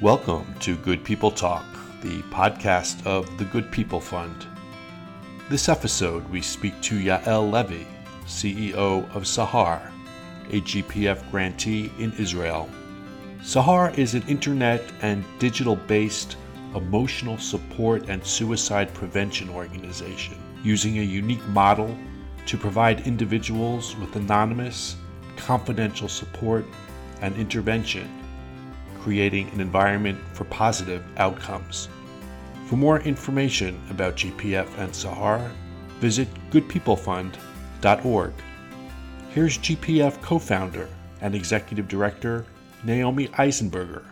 Welcome to Good People Talk, the podcast of the Good People Fund. This episode, we speak to Yael Levy, CEO of Sahar, a GPF grantee in Israel. Sahar is an internet and digital based emotional support and suicide prevention organization using a unique model to provide individuals with anonymous, confidential support and intervention creating an environment for positive outcomes. For more information about GPF and Sahar, visit goodpeoplefund.org. Here's GPF co founder and executive director Naomi Eisenberger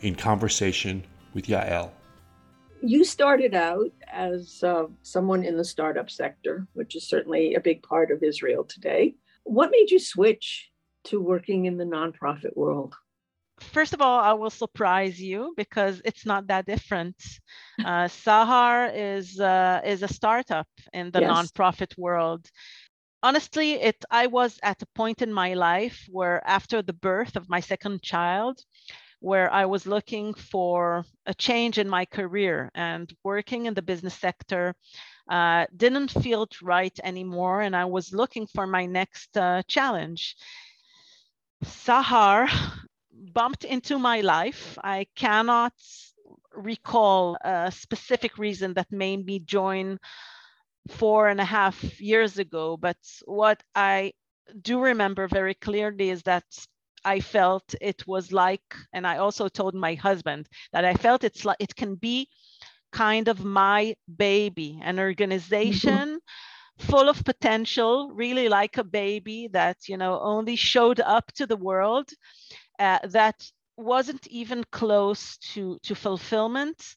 in conversation with Yael. You started out as uh, someone in the startup sector, which is certainly a big part of Israel today. What made you switch to working in the nonprofit world? First of all, I will surprise you because it's not that different. Uh, Sahar is uh, is a startup in the yes. nonprofit world. Honestly, it I was at a point in my life where after the birth of my second child, where I was looking for a change in my career and working in the business sector uh, didn't feel right anymore, and I was looking for my next uh, challenge. Sahar bumped into my life. I cannot recall a specific reason that made me join four and a half years ago, but what I do remember very clearly is that I felt it was like, and I also told my husband that I felt it's like it can be kind of my baby, an organization. Mm-hmm full of potential really like a baby that you know only showed up to the world uh, that wasn't even close to, to fulfillment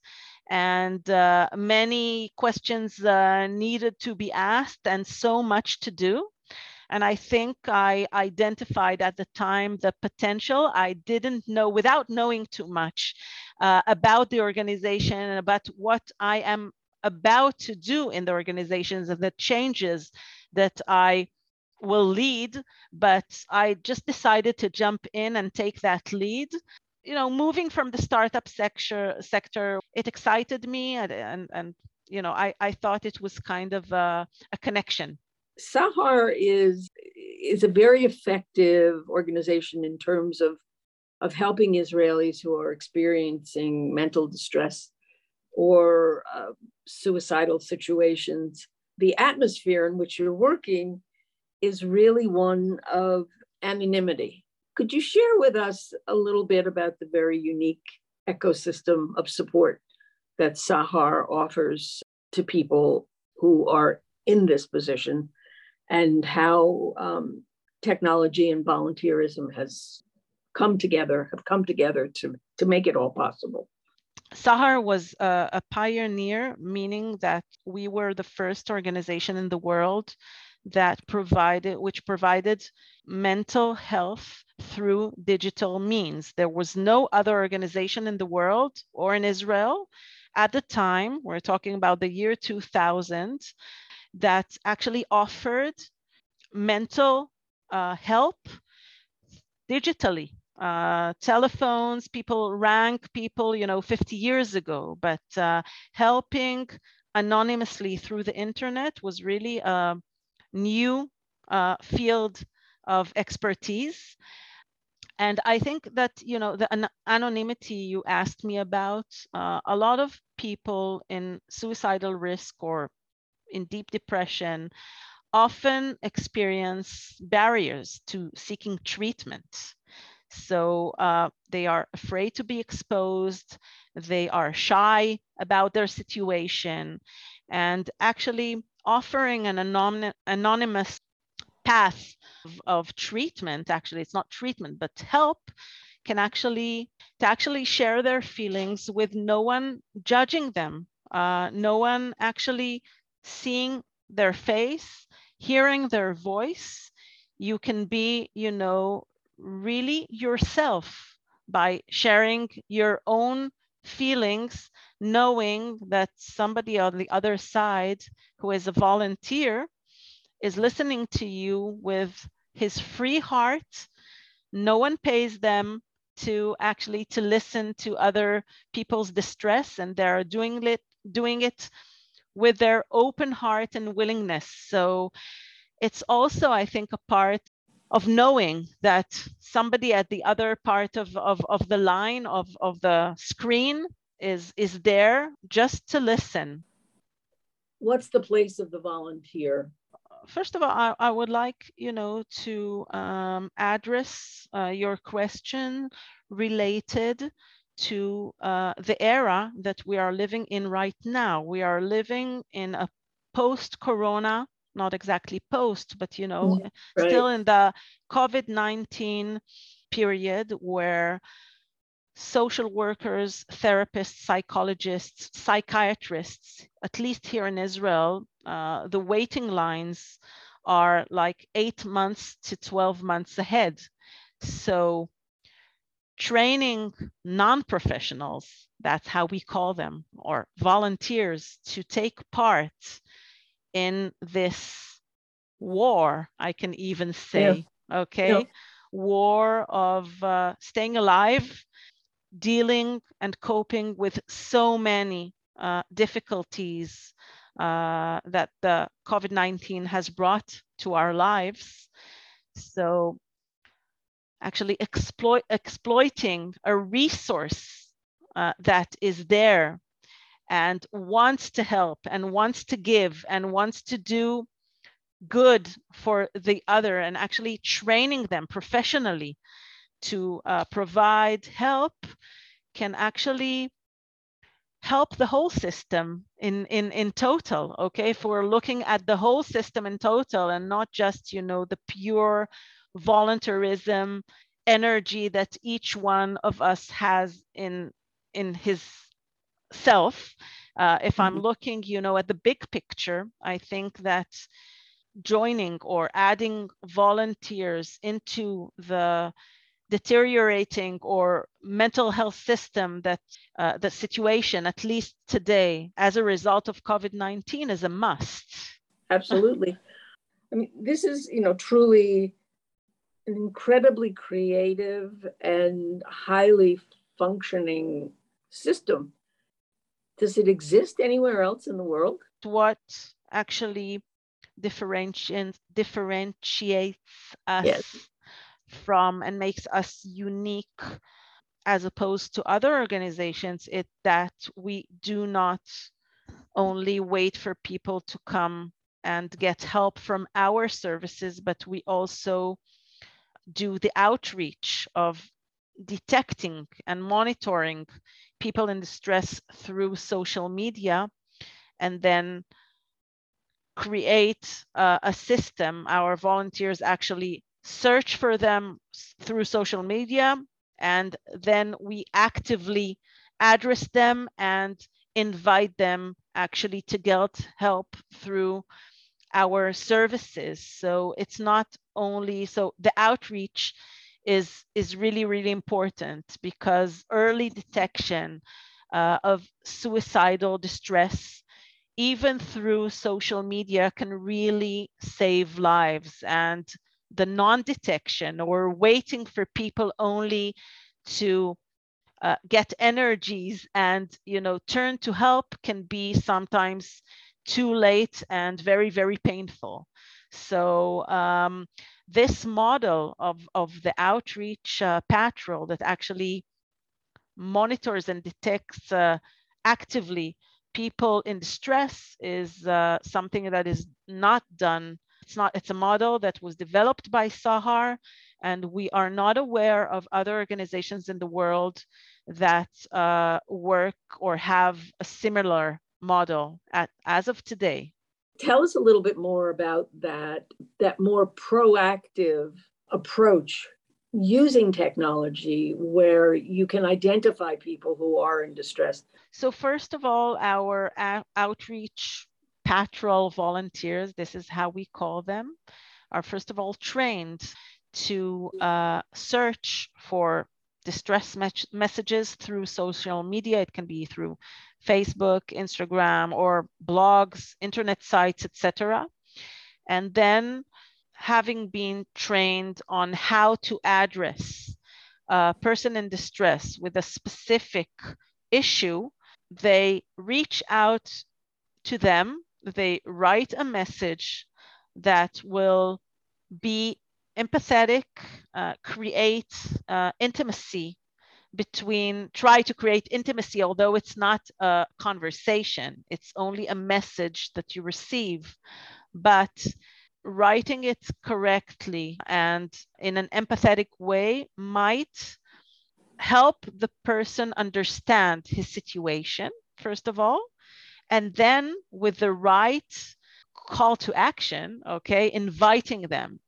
and uh, many questions uh, needed to be asked and so much to do. And I think I identified at the time the potential. I didn't know, without knowing too much uh, about the organization and about what I am about to do in the organizations and the changes that I will lead, but I just decided to jump in and take that lead. You know, moving from the startup sector, sector, it excited me, and and, and you know, I, I thought it was kind of a, a connection. Sahar is is a very effective organization in terms of of helping Israelis who are experiencing mental distress or uh, suicidal situations. The atmosphere in which you're working is really one of anonymity. Could you share with us a little bit about the very unique ecosystem of support that Sahar offers to people who are in this position and how um, technology and volunteerism has come together, have come together to, to make it all possible? Sahar was a, a, pioneer, meaning that we were the first organization in the world that provided, which provided mental health through digital means. There was no other organization in the world or in Israel at the time, we're talking about the year 2000, that actually offered mental uh, help digitally. Uh, telephones, people rang people, you know, 50 years ago, but uh, helping anonymously through the internet was really a, new uh, field of expertise. And I think that, you know, the an- anonymity you asked me about, uh, a lot of people in suicidal risk or in deep depression often experience barriers to seeking treatment. So uh, they are afraid to be exposed, they are shy about their situation, and actually offering an anon- anonymous path of, of, treatment actually it's not treatment but help can actually to actually share their feelings with no one judging them uh, no one actually seeing their face hearing their voice. You can be you know really yourself by sharing your own feelings knowing that somebody on the other side who is a volunteer is listening to you with his free heart. No one pays them, to actually to listen to other people's distress and they're doing it doing it with their open heart and willingness so it's also i think a part of knowing that somebody at the other part of, of, of the line of, of the screen is is there just to listen what's the place of the volunteer first of all, I, I, would like, you know, to um, address uh, your question related to uh, the era that we are living in right now. We are living in a post-corona, not exactly post, but, you know, mm, right. still in the COVID-19 period where social workers, therapists, psychologists, psychiatrists, at least here in Israel, uh, the waiting lines are like eight months to 12 months ahead. So training non-professionals, that's how we call them, or volunteers to take part in this war, I can even say, yeah. okay? Yeah. War of uh, staying alive dealing and coping with so many uh, difficulties uh, that the COVID-19 has brought to our lives. So actually exploit, exploiting a resource uh, that is there and wants to help and wants to give and wants to do good for the other and actually training them professionally to uh, provide help can actually help the whole system in, in, in total, okay? If we're looking at the whole system in total and not just, you know, the pure voluntarism energy that each one of us has in, in his self. Uh, if I'm mm-hmm. looking, you know, at the big picture, I think that joining or adding volunteers into the deteriorating or mental health system that uh, the situation at least today as a result of covid-19 is a must. Absolutely. I mean this is you know truly an incredibly creative and highly functioning system. Does it exist anywhere else in the world? What actually differentiates differentiates us yes from and makes us unique as opposed to other organizations it that we do not only wait for people to come and get help from our services but we also do the outreach of detecting and monitoring people in distress through social media and then create uh, a system. Our volunteers actually search for them through social media, and then we actively address them and invite them actually to get help through our services. So it's not only so the outreach is is really really important because early detection uh, of suicidal distress even through social media can really save lives and the non-detection or waiting for people only to uh, get energies and you know turn to help can be sometimes too late and very very painful. So um, this model of, of the outreach uh, patrol that actually monitors and detects uh, actively people in distress is uh, something that is not done it's not, it's a model that was developed by Sahar, and we are not aware of other organizations in the world that uh, work or have a similar model at, as of today. Tell us a little bit more about that, that more proactive approach using technology where you can identify people who are in distress. So first of all, our outreach patrol volunteers, this is how we call them, are first of all trained to uh, search for distress me messages through social media. It can be through Facebook, Instagram, or blogs, internet sites, etc. And then having been trained on how to address a person in distress with a specific issue, they reach out to them, they write a message that will be empathetic, uh, create uh, intimacy between, try to create intimacy, although it's not a conversation, it's only a message that you receive. But writing it correctly and in an empathetic way might help the person understand his situation, first of all, and then with the right call to action, okay, inviting them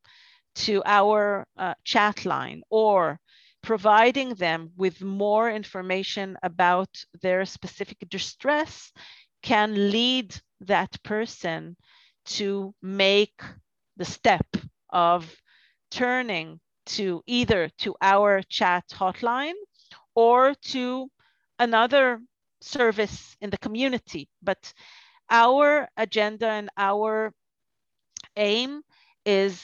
to our uh, chat line or providing them with more information about their specific distress can lead that person to make the step of turning to either to our chat hotline or to another service in the community. But our agenda and our aim is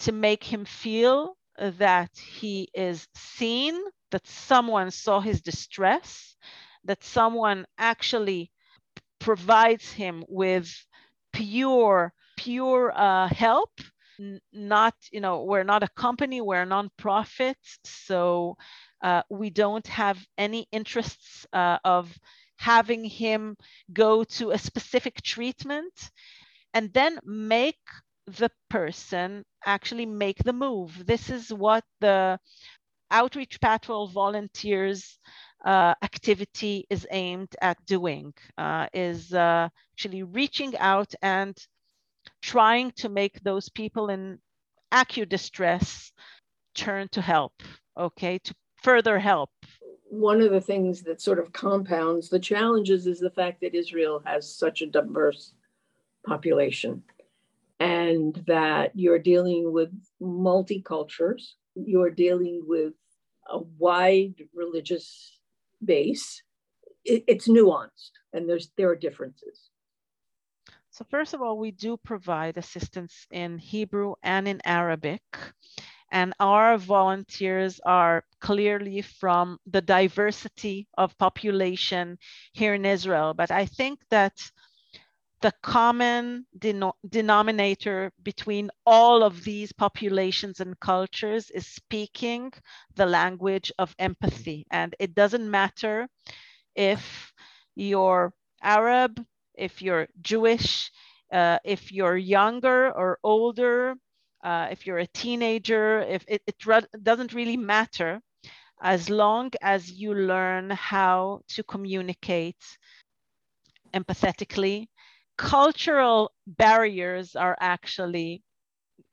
to make him feel that he is seen, that someone saw his distress, that someone actually provides him with pure, pure uh, help. not, you know, we're not a company, we're a nonprofit, so uh, we don't have any interests uh, of having him go to a specific treatment and then make the person actually make the move. This is what the outreach patrol volunteers uh, activity is aimed at doing, uh, is uh, actually reaching out and trying to make those people in acute distress turn to help, okay, to further help. One of the things that sort of compounds the challenges is the fact that Israel has such a diverse population and that you're dealing with multicultures, you're dealing with a wide religious base. It, it's nuanced and there's there are differences. So first of all, we do provide assistance in Hebrew and in Arabic. And our volunteers are clearly from the diversity of population here in Israel. But I think that the common deno denominator between all of these populations and cultures is speaking the language of empathy. And it doesn't matter if you're Arab, if you're Jewish, uh, if you're younger or older, uh, if you're a teenager, if it, it re doesn't really matter as long as you learn how to communicate empathetically. Cultural barriers are actually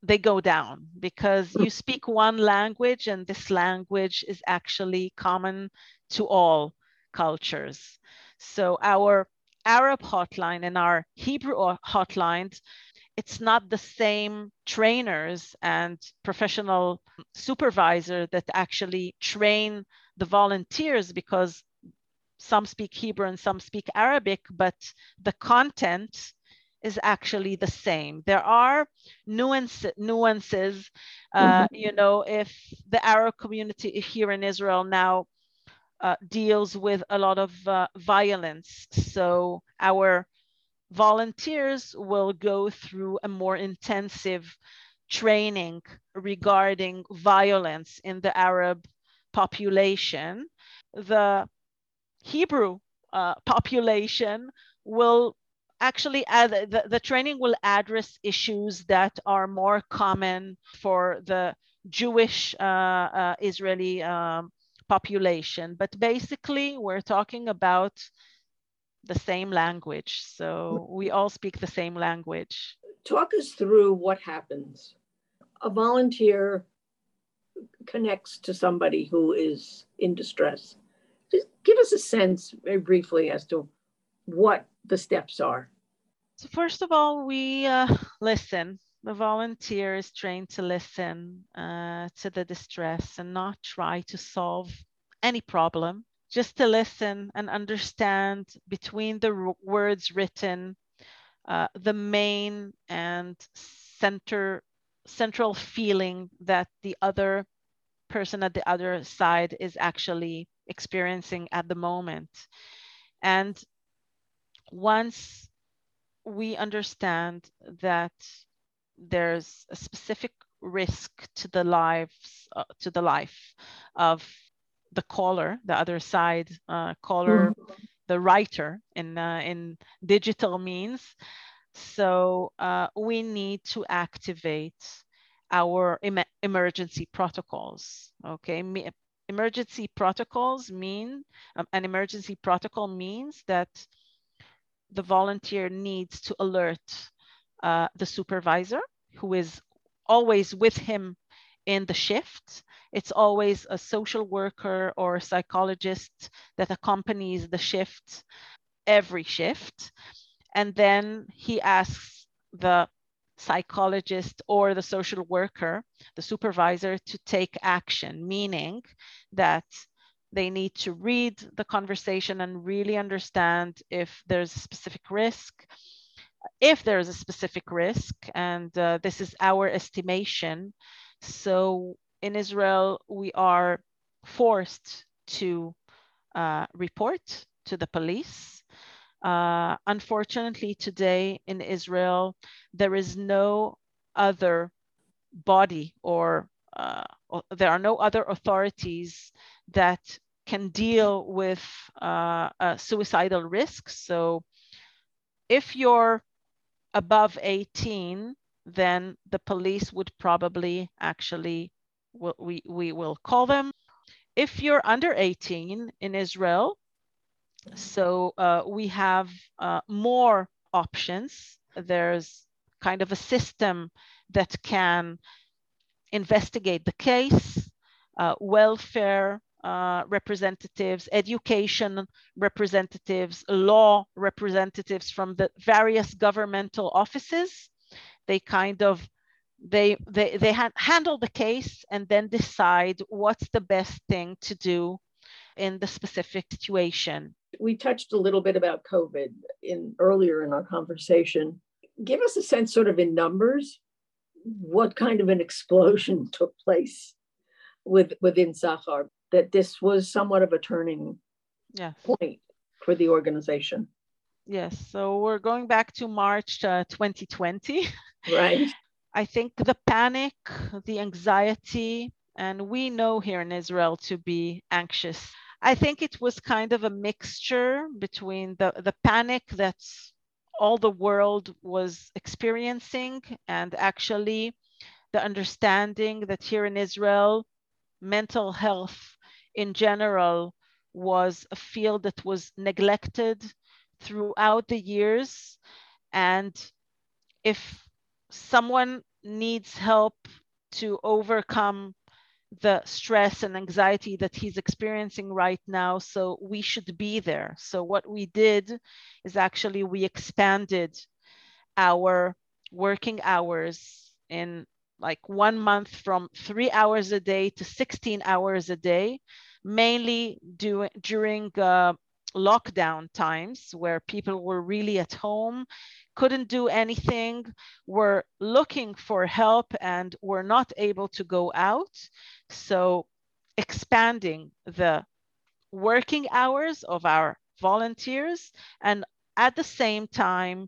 they go down because you speak one language and this language is actually common to all cultures. So our arab hotline and our hebrew hotlines it's not the same trainers and professional supervisor that actually train the volunteers because some speak Hebrew and some speak Arabic, but the content is actually the same. There are nuance, nuances. Uh, mm-hmm. You know, if the Arab community here in Israel now uh, deals with a lot of uh, violence, so our volunteers will go through a more intensive training regarding violence in the Arab population. The Hebrew uh, population will actually add, the, the training will address issues that are more common for the Jewish uh, uh, Israeli um, population. But basically, we're talking about the same language. So we all speak the same language. Talk us through what happens. A volunteer connects to somebody who is in distress just give us a sense very briefly as to what the steps are. So first of all, we uh, listen. The volunteer is trained to listen uh, to the distress and not try to solve any problem, just to listen and understand between the words written, uh, the main and center central feeling that the other person at the other side is actually experiencing at the moment. And once we understand that there's a specific risk to the lives uh, to the life of the caller, the other side uh, caller, mm-hmm. the writer in uh, in digital means. So uh, we need to activate our em- emergency protocols. Okay, Me- emergency protocols mean um, an emergency protocol means that the volunteer needs to alert uh, the supervisor who is always with him in the shift. It's always a social worker or a psychologist that accompanies the shift every shift. And then he asks the psychologist or the social worker, the supervisor, to take action, meaning that they need to read the conversation and really understand if there's a specific risk. If there is a specific risk, and uh, this is our estimation. So in Israel, we are forced to uh, report to the police. Uh, unfortunately, today in Israel, there is no other body or uh, there are no other authorities that can deal with uh, suicidal risks. So if you're above 18, then the police would probably actually, we, we will call them. If you're under 18 in Israel, so uh, we have uh, more options. There's kind of a system that can investigate the case, uh, welfare uh, representatives, education representatives, law representatives from the various governmental offices. They kind of they they they ha- handle the case and then decide what's the best thing to do in the specific situation. We touched a little bit about COVID in earlier in our conversation. Give us a sense, sort of in numbers, what kind of an explosion took place with within Sahar that this was somewhat of a turning yes. point for the organization. Yes, so we're going back to March uh, 2020. Right. I think the panic, the anxiety, and we know here in Israel to be anxious. I think it was kind of a mixture between the, the panic that's all the world was experiencing and actually the understanding that here in Israel, mental health in general was a field that was neglected throughout the years. And if someone needs help to overcome the stress and anxiety that he's experiencing right now. So we should be there. So what we did is actually we expanded our working hours in like one month from three hours a day to 16 hours a day, mainly do, during uh, lockdown times where people were really at home couldn't do anything, were looking for help and were not able to go out. So expanding the working hours of our volunteers and at the same time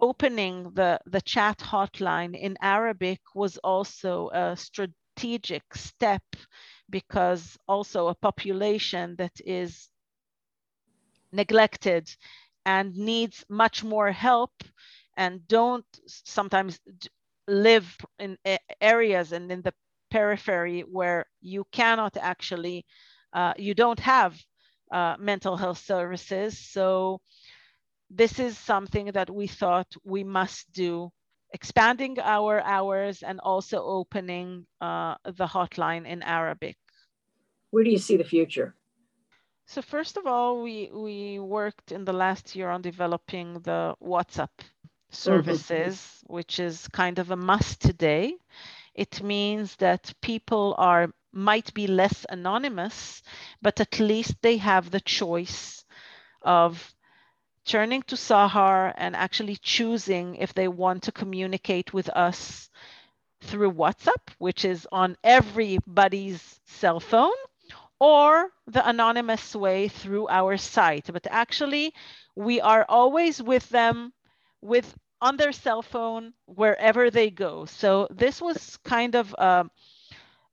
opening the, the chat hotline in Arabic was also a strategic step because also a population that is neglected and needs much more help and don't sometimes live in areas and in the periphery where you cannot actually, uh, you don't have uh, mental health services. So this is something that we thought we must do, expanding our hours and also opening uh, the hotline in Arabic. Where do you see the future? So first of all, we we worked in the last year on developing the WhatsApp services, mm-hmm. which is kind of a must today. It means that people are might be less anonymous, but at least they have the choice of turning to Sahar and actually choosing if they want to communicate with us through WhatsApp, which is on everybody's cell phone, or the anonymous way through our site. But actually, we are always with them with on their cell phone wherever they go. So this was kind of a,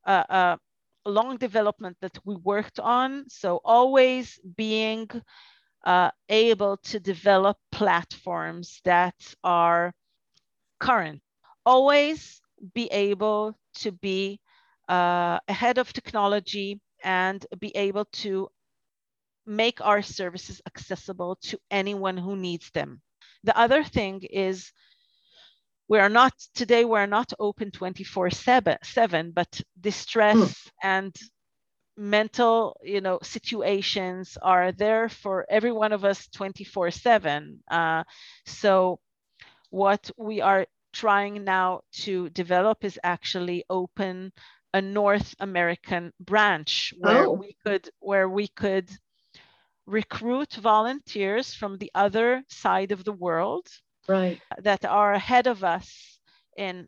a, a long development that we worked on. So always being uh, able to develop platforms that are current. Always be able to be uh, ahead of technology and be able to make our services accessible to anyone who needs them. The other thing is we are not today we're not open 24 7 but distress mm. and mental you know situations are there for every one of us 24 uh, 7 so what we are trying now to develop is actually open a north american branch where oh. we could where we could recruit volunteers from the other side of the world right that are ahead of us in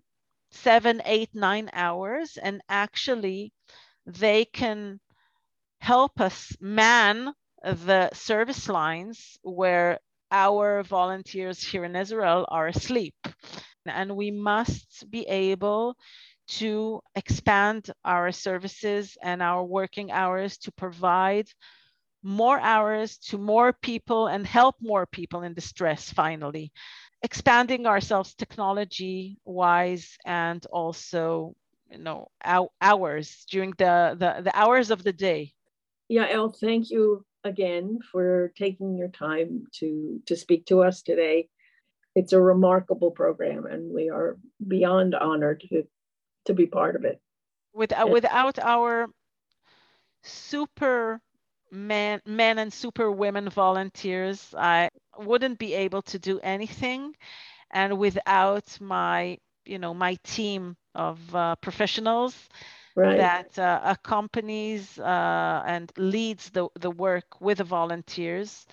seven eight nine hours and actually they can help us man the service lines where our volunteers here in Israel are asleep. And we must be able to expand our services and our working hours to provide more hours to more people and help more people in distress finally. Expanding ourselves technology wise and also you know our hours during the, the the hours of the day. Yael thank you again for taking your time to to speak to us today. It's a remarkable program and we are beyond honored to to be part of it. Without without our super men men and super women volunteers i wouldn't be able to do anything. And without my you know my team of uh, professionals right. that uh, accompanies uh, and leads the, the work with the volunteers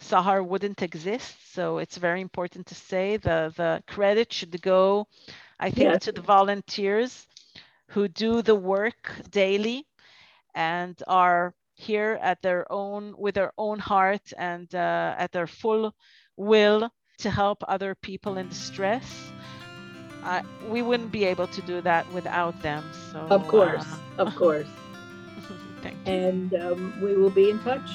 sahar wouldn't exist. So it's very important to say the the credit should go i think yes. to the volunteers who do the work daily and are here at their own with their own heart and uh, at their full will to help other people in distress uh, we wouldn't be able to do that without them so of course uh, of course Thank you. and um, we will be in touch